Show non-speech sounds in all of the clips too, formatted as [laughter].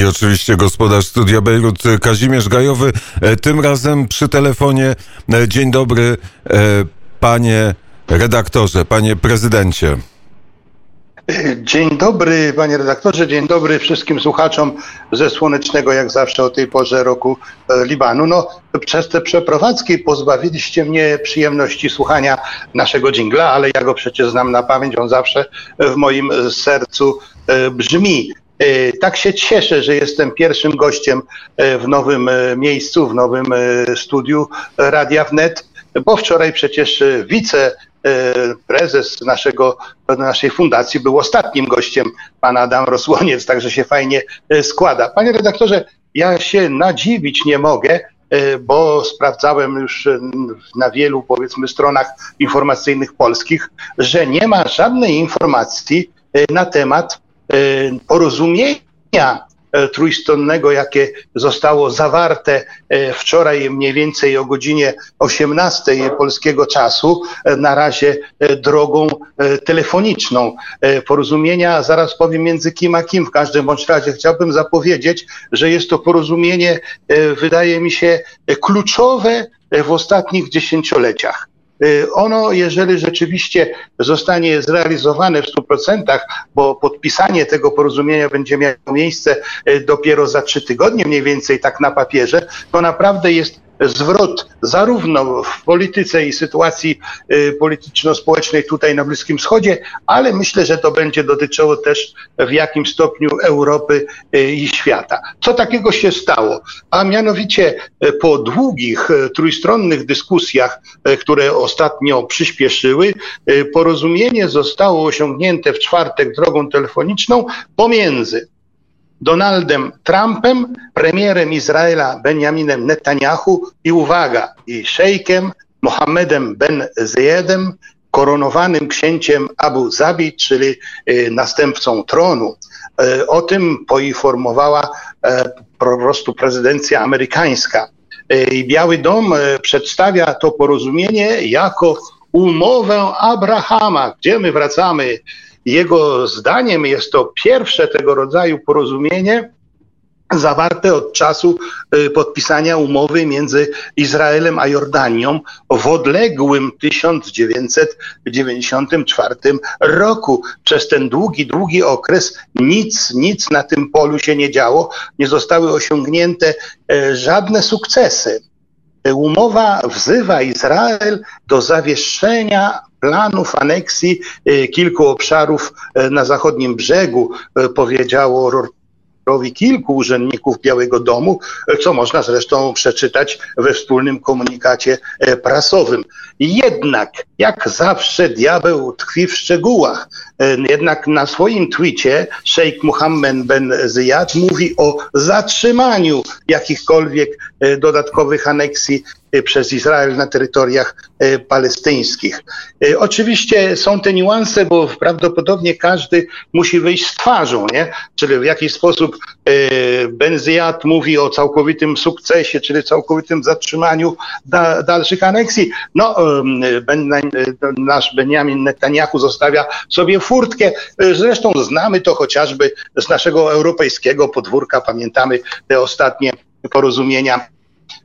I oczywiście gospodarz studia Bejrut Kazimierz Gajowy, e, tym razem przy telefonie. E, dzień dobry, e, panie redaktorze, panie prezydencie. Dzień dobry, panie redaktorze, dzień dobry wszystkim słuchaczom ze słonecznego, jak zawsze o tej porze roku Libanu. No, przez te przeprowadzki pozbawiliście mnie przyjemności słuchania naszego dżingla, ale ja go przecież znam na pamięć, on zawsze w moim sercu brzmi. E, tak się cieszę, że jestem pierwszym gościem e, w nowym e, miejscu, w nowym studiu Radia Wnet, bo wczoraj przecież wiceprezes naszego, naszej fundacji był ostatnim gościem, pan Adam Rosłoniec, także się fajnie składa. Panie redaktorze, ja się nadziwić nie mogę, bo sprawdzałem już na wielu, powiedzmy, stronach informacyjnych polskich, że nie ma żadnej informacji na temat porozumienia e, trójstronnego, jakie zostało zawarte e, wczoraj mniej więcej o godzinie 18 polskiego czasu, na razie drogą telefoniczną. Porozumienia, zaraz powiem między kim a kim, w każdym bądź razie chciałbym zapowiedzieć, że jest to porozumienie, wydaje mi się, kluczowe w ostatnich dziesięcioleciach. Y, ono, jeżeli rzeczywiście zostanie zrealizowane w 100%, bo podpisanie tego porozumienia będzie miało miejsce y, dopiero za trzy tygodnie mniej więcej, tak na papierze, to naprawdę jest zwrot zarówno w polityce i sytuacji y, polityczno-społecznej tutaj na Bliskim Wschodzie, ale myślę, że to będzie dotyczyło też w jakim stopniu Europy y, i świata. Co takiego się stało? A mianowicie y, po długich trójstronnych dyskusjach, które ostatnio przyspieszyły, porozumienie zostało osiągnięte w czwartek drogą telefoniczną pomiędzy Donaldem Trumpem, premierem Izraela Benjaminem Netanyahu i uwaga, i szejkiem Mohammedem Ben Zayedem, koronowanym księciem Abu Zabi, czyli y, następcą tronu. Y, o tym poinformowała y, po prostu prezydencja amerykańska. I Biały Dom przedstawia to porozumienie jako umowę Abrahama, gdzie my wracamy jego zdaniem jest to pierwsze tego rodzaju porozumienie zawarte od czasu y, podpisania umowy między Izraelem a Jordanią w odległym 1994 roku. Przez ten długi, długi okres nic, nic na tym polu się nie działo, nie zostały osiągnięte y, żadne sukcesy. Umowa wzywa Izrael do zawieszenia planów aneksji e, kilku obszarów e, na zachodnim brzegu, e, powiedziało kilku urzędników Białego Domu, co można zresztą przeczytać we wspólnym komunikacie prasowym. Jednak, jak zawsze, diabeł tkwi w szczegółach. Jednak na swoim twicie szejk Muhammed Ben Ziyad mówi o zatrzymaniu jakichkolwiek dodatkowych aneksji Y, przez Izrael na terytoriach y, palestyńskich. Oczywiście są te niuanse, bo prawdopodobnie każdy musi wyjść z twarzą, nie? Czyli w jakiś sposób Benziat mówi o całkowitym sukcesie, czyli całkowitym zatrzymaniu da, dalszych aneksji. No, ben, nasz Benjamin Netanyahu zostawia sobie furtkę. Zresztą znamy to chociażby z naszego europejskiego podwórka. Pamiętamy te ostatnie porozumienia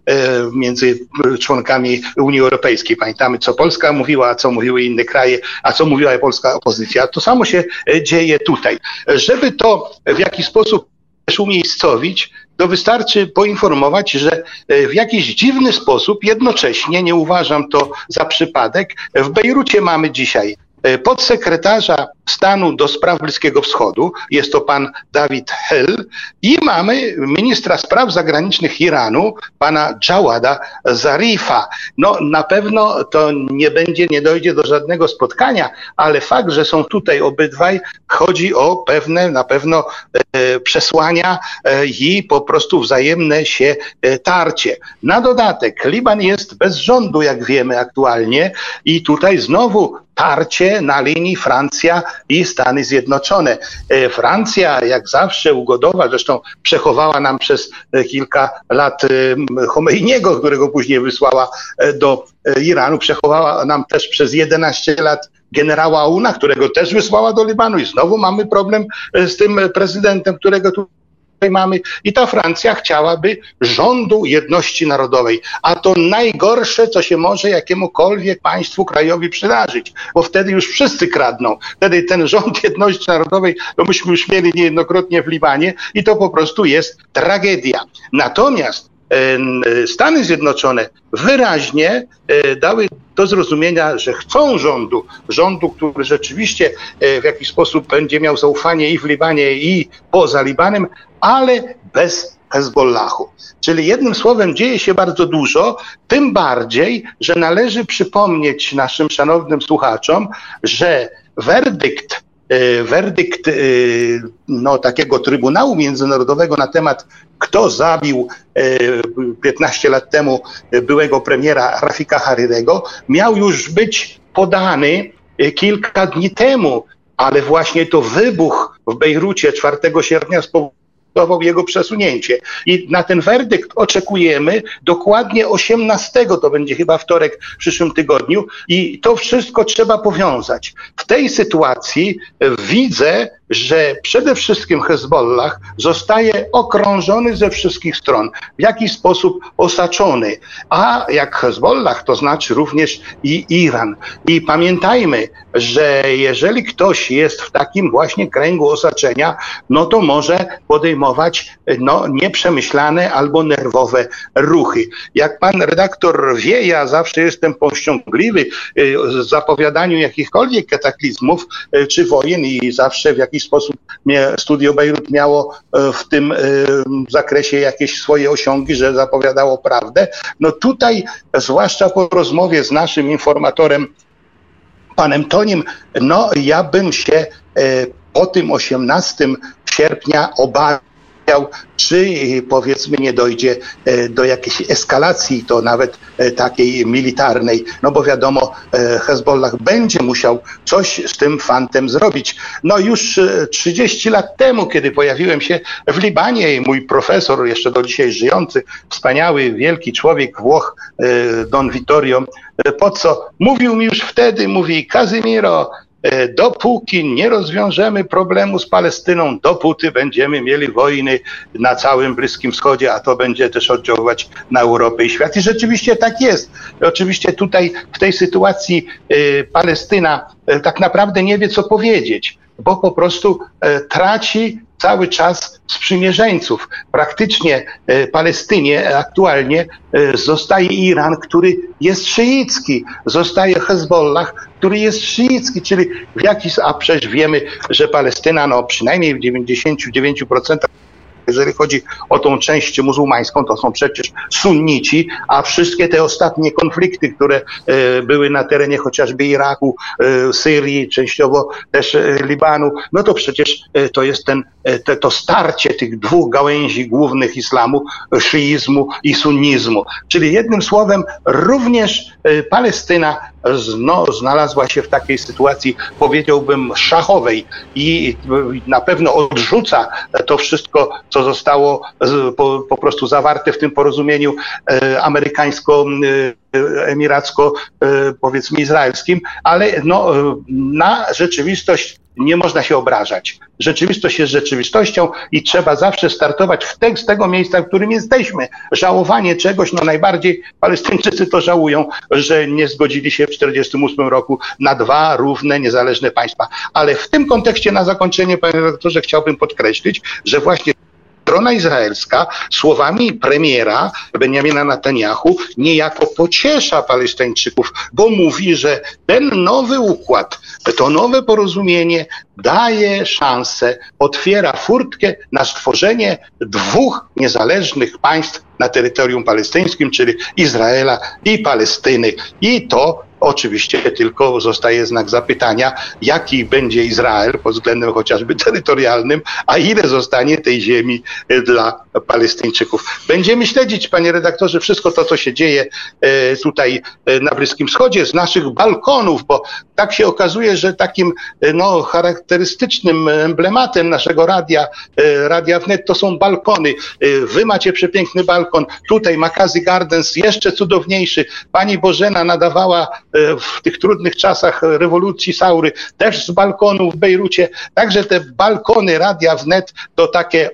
E, między członkami Unii Europejskiej. Pamiętamy, co Polska mówiła, a co mówiły inne kraje, a co mówiła polska opozycja. To samo się e, dzieje tutaj. Żeby to w jakiś sposób też umiejscowić, to wystarczy poinformować, że e, w jakiś dziwny sposób, jednocześnie, nie uważam to za przypadek, w Bejrucie mamy dzisiaj podsekretarza stanu do spraw Bliskiego Wschodu, jest to pan Dawid Hell i mamy ministra spraw zagranicznych Iranu, pana Jawada Zarifa. No na pewno to nie będzie, nie dojdzie do żadnego spotkania, ale fakt, że są tutaj obydwaj, chodzi o pewne na pewno e, przesłania e, i po prostu wzajemne się e, tarcie. Na dodatek Liban jest bez rządu, jak wiemy aktualnie i tutaj znowu tarcie na linii Francja i Stany Zjednoczone. E, Francja, jak zawsze, ugodowa, zresztą przechowała nam przez e, kilka lat e, Chomeiniego, którego później wysłała do Iranu, przechowała nam też przez 11 lat generała Una, którego też wysłała do Libanu i znowu mamy problem z tym prezydentem, którego tu mamy i ta Francja chciałaby rządu jedności narodowej, a to najgorsze, co się może jakiemukolwiek państwu krajowi przydarzyć, bo wtedy już wszyscy kradną. Wtedy ten rząd [laughs] jedności narodowej, to myśmy już mieli niejednokrotnie w Libanie i to po prostu jest tragedia. Natomiast Stany Zjednoczone wyraźnie e, dały do zrozumienia, że chcą rządu, rządu, który rzeczywiście e, w jakiś sposób będzie miał zaufanie i w Libanie, i poza Libanem, ale bez Hezbollahu. Czyli jednym słowem dzieje się bardzo dużo, tym bardziej, że należy przypomnieć naszym szanownym słuchaczom, że werdykt werdykt no, takiego Trybunału Międzynarodowego na temat kto zabił 15 e, lat temu byłego premiera Rafika Haryrego, miał już być podany e, kilka dni temu, ale właśnie to wybuch w Bejrucie 4 sierpnia spowodował, spowodował jego przesunięcie. I na ten werdykt oczekujemy dokładnie 18, to będzie chyba wtorek w przyszłym tygodniu, i to wszystko trzeba powiązać. W tej sytuacji widzę, że przede wszystkim Hezbollah zostaje okrążony ze wszystkich stron, w jakiś sposób osaczony. A jak Hezbollah, to znaczy również i Iran. I pamiętajmy, że jeżeli ktoś jest w takim właśnie kręgu osaczenia, no to może podejmować no, nieprzemyślane albo nerwowe ruchy. Jak pan redaktor wie, ja zawsze jestem powściągliwy y, w zapowiadaniu jakichkolwiek kataklizmów y, czy wojen i zawsze w jakiś jaki sposób Studio Bejrut miało e, w tym e, zakresie jakieś swoje osiągi, że zapowiadało prawdę. No tutaj, zwłaszcza po rozmowie z naszym informatorem, panem Tonim, no ja bym się e, po tym 18 sierpnia obawiał, czy powiedzmy nie dojdzie e, do jakiejś eskalacji, to nawet e, takiej militarnej, no bo wiadomo, e, Hezbollah będzie musiał coś z tym fantem zrobić. No już 30 lat temu, kiedy pojawiłem się w Libanie mój profesor, jeszcze do dzisiaj żyjący, wspaniały, wielki człowiek Włoch, Don Vittorio co mówił mi już wtedy, mówi Kazimiro, dopóki nie rozwiążemy problemu z Palestyną, dopóty będziemy mieli wojny na całym Bliskim Wschodzie, a to będzie też oddziaływać na Europę i świat. I rzeczywiście tak jest. Oczywiście tutaj w tej sytuacji e, Palestyna e, tak naprawdę nie wie, co powiedzieć, bo po prostu traci cały czas sprzymierzeńców. Praktycznie e, Palestynie aktualnie e, zostaje Iran, który jest szyicki, zostaje Hezbollah, który jest szyicki, czyli w jakiś, a przecież wiemy, że Palestyna no przynajmniej w 99% jeżeli chodzi o tą część muzułmańską, to są przecież sunnici, a wszystkie te ostatnie konflikty, które e, były na terenie chociażby Iraku, e, Syrii, częściowo też e, Libanu, no to przecież to jest ten, to starcie tych dwóch gałęzi głównych islamu, szyizmu i sunnizmu. Czyli jednym słowem, również Palestyna no, znalazła się w takiej sytuacji, powiedziałbym, szachowej i na pewno odrzuca to wszystko, co zostało po, po prostu zawarte w tym porozumieniu e, amerykańsko e, emiracko, e, powiedzmy izraelskim, ale no, na rzeczywistość nie można się obrażać. Rzeczywistość jest rzeczywistością i trzeba zawsze startować w te, z tego miejsca, w którym jesteśmy. Żałowanie czegoś, no najbardziej Palestyńczycy to żałują, że nie zgodzili się w 1948 roku na dwa równe, niezależne państwa. Ale w tym kontekście na zakończenie, panie redaktorze, chciałbym podkreślić, że właśnie strona izraelska słowami premiera Benjamina Netanyahu niejako pociesza Palestyńczyków, bo mówi, że ten nowy układ, to nowe porozumienie daje szansę, otwiera furtkę na stworzenie dwóch niezależnych państw na terytorium palestyńskim, czyli Izraela i Palestyny. I to Oczywiście tylko zostaje znak zapytania, jaki będzie Izrael pod względem chociażby terytorialnym, a ile zostanie tej ziemi e, dla Palestyńczyków. Będziemy śledzić, panie redaktorze, wszystko to, co się dzieje e, tutaj e, na Bliskim Wschodzie z naszych balkonów, bo tak się okazuje, że takim no, charakterystycznym emblematem naszego radia, Radia Wnet to są balkony. Wy macie przepiękny balkon, tutaj Makazy Gardens, jeszcze cudowniejszy. Pani Bożena nadawała E, w tych trudnych czasach rewolucji Saury, też z balkonu w Bejrucie. Także te balkony Radia Wnet to takie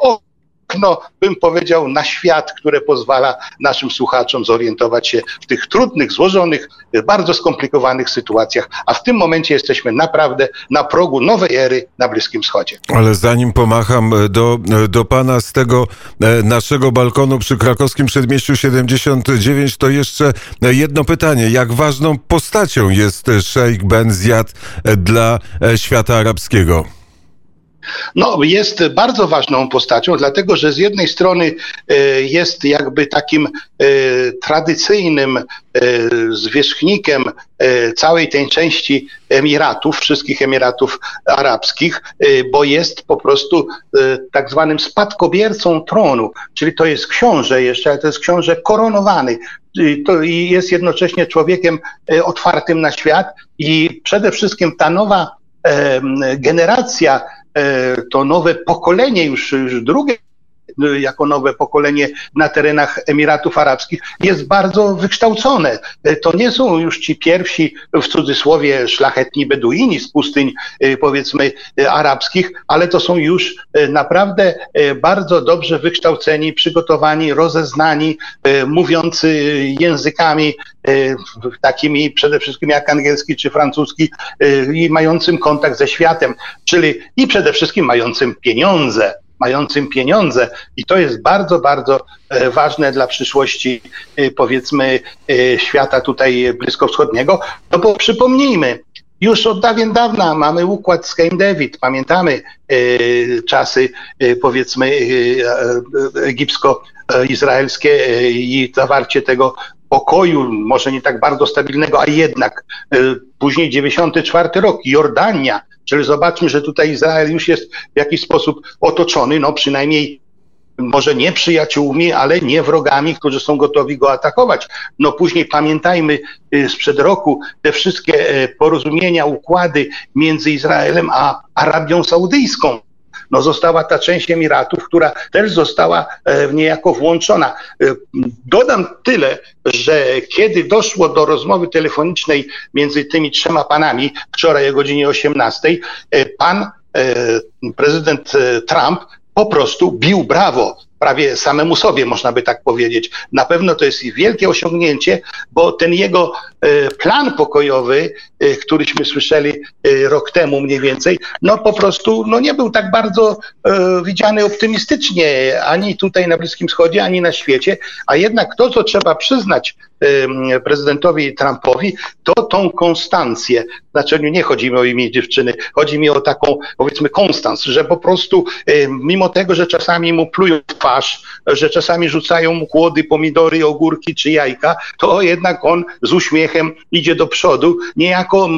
no, bym powiedział, na świat, które pozwala naszym słuchaczom zorientować się w tych trudnych, złożonych, bardzo skomplikowanych sytuacjach. A w tym momencie jesteśmy naprawdę na progu nowej ery na Bliskim Wschodzie. Ale zanim pomacham do, do pana z tego e, naszego balkonu przy krakowskim przedmieściu 79, to jeszcze jedno pytanie. Jak ważną postacią jest szejk Ben Ziyad dla e, świata arabskiego? No, jest bardzo ważną postacią, dlatego że z jednej strony e, jest jakby takim e, tradycyjnym e, zwierzchnikiem całej tej części Emiratów, wszystkich Emiratów Arabskich, bo jest po prostu tak zwanym spadkobiercą tronu, czyli to jest książę jeszcze, ale to jest książę koronowany, to jest jednocześnie człowiekiem otwartym na świat i przede wszystkim ta nowa generacja to nowe pokolenie, już, już drugie jako nowe pokolenie na terenach Emiratów Arabskich jest bardzo wykształcone. E, to nie są już ci pierwsi, w cudzysłowie, szlachetni Beduini z pustyń, e, powiedzmy, arabskich, ale to są już naprawdę bardzo dobrze wykształceni, przygotowani, rozeznani, mówiący językami takimi przede wszystkim jak angielski czy francuski i mającym kontakt ze światem, czyli i przede wszystkim mającym pieniądze mającym pieniądze i to jest bardzo, bardzo e, ważne dla przyszłości e, powiedzmy e, świata tutaj bliskowschodniego, no bo przypomnijmy, już od dawien dawna mamy układ z Camp David. Pamiętamy czasy, powiedzmy, egipsko-izraelskie i zawarcie tego pokoju, może nie tak bardzo stabilnego, a jednak później 94 rok, Jordania, Czyli zobaczmy, że tutaj Izrael już jest w jakiś sposób otoczony, no przynajmniej może nie przyjaciółmi, ale nie wrogami, którzy są gotowi go atakować. No później pamiętajmy y, sprzed roku te wszystkie y, porozumienia, układy między Izraelem a Arabią Saudyjską no została ta część Emiratów, która też została e, niejako włączona. E, dodam tyle, że kiedy doszło do rozmowy telefonicznej między tymi trzema panami wczoraj o godzinie 18, e, pan prezydent Trump po prostu bił brawo prawie samemu sobie, można by tak powiedzieć. Na pewno to jest wielkie osiągnięcie, bo ten jego e, plan pokojowy, e, któryśmy słyszeli e, rok temu mniej więcej, no po prostu no nie był tak bardzo widziany optymistycznie ani tutaj na Bliskim Wschodzie, ani na świecie, a jednak to, co trzeba przyznać prezydentowi Trumpowi, to tą konstancję. Znaczy nie chodzi mi o imię dziewczyny, chodzi mi o taką powiedzmy konstans, że po prostu mimo tego, że czasami mu plują twarz, że czasami rzucają mu kłody, pomidory, ogórki czy jajka, to jednak on z uśmiechem idzie do przodu. Niejako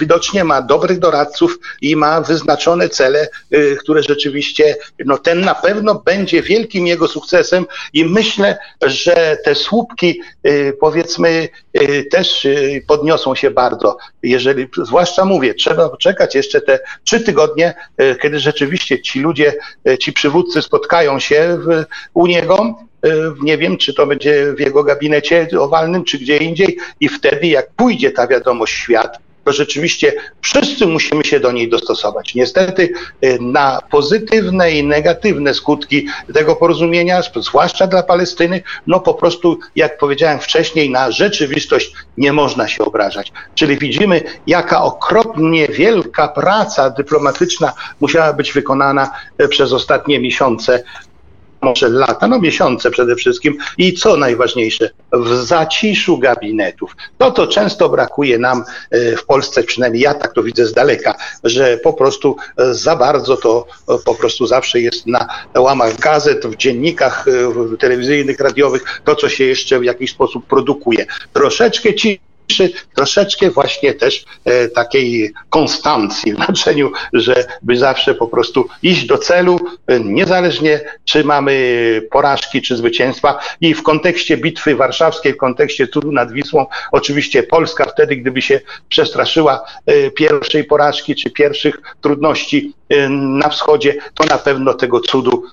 widocznie ma dobrych doradców i ma wyznaczone cele, y, które rzeczywiście, no ten na pewno będzie wielkim jego sukcesem i myślę, że te słupki y, powiedzmy y, też podniosą się bardzo. Jeżeli, zwłaszcza mówię, trzeba poczekać jeszcze te trzy tygodnie, kiedy rzeczywiście ci ludzie, ci przywódcy spotkają się w, u niego. E, nie wiem, czy to będzie w jego gabinecie owalnym, czy gdzie indziej, i wtedy, jak pójdzie ta wiadomość świat, to rzeczywiście wszyscy musimy się do niej dostosować. Niestety e, na pozytywne i negatywne skutki tego porozumienia, zwłaszcza dla Palestyny, no po prostu, jak powiedziałem wcześniej, na rzeczywistość nie można się obrażać. Czyli widzimy, jaka okropnie wielka praca dyplomatyczna musiała być wykonana e, przez ostatnie miesiące może lata, no miesiące przede wszystkim i co najważniejsze, w zaciszu gabinetów. To, co często brakuje nam e, w Polsce, przynajmniej ja tak to widzę z daleka, że po prostu e, za bardzo to e, po prostu zawsze jest na łamach gazet, w dziennikach telewizyjnych, radiowych, to, co się jeszcze w jakiś sposób produkuje. Troszeczkę ci troszeczkę właśnie też e, takiej konstancji w znaczeniu, żeby zawsze po prostu iść do celu, e, niezależnie czy mamy porażki czy zwycięstwa. I w kontekście bitwy warszawskiej, w kontekście cudu nad Wisłą, oczywiście Polska wtedy, gdyby się przestraszyła e, pierwszej porażki czy pierwszych trudności na wschodzie, to na pewno tego cudu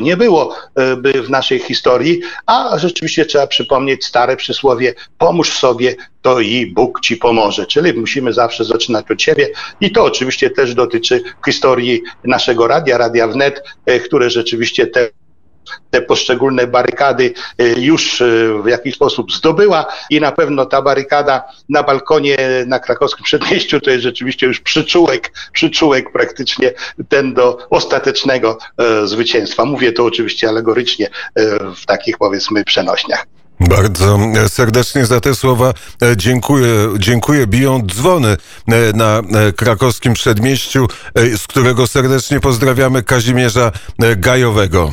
nie było by w naszej historii, a rzeczywiście trzeba przypomnieć stare przysłowie pomóż sobie, to i Bóg ci pomoże. Czyli musimy zawsze zaczynać od siebie i to oczywiście też dotyczy historii naszego radia, Radia Wnet, które rzeczywiście te te poszczególne barykady y, już y, w jakiś sposób zdobyła i na pewno ta barykada na balkonie na krakowskim przedmieściu to jest rzeczywiście już przyczółek, przyczółek praktycznie ten do ostatecznego e, zwycięstwa. Mówię to oczywiście alegorycznie e, w takich powiedzmy przenośniach. Bardzo serdecznie za te słowa e, dziękuję. Dziękuję. Biją dzwony na krakowskim przedmieściu, z którego serdecznie pozdrawiamy Kazimierza Gajowego.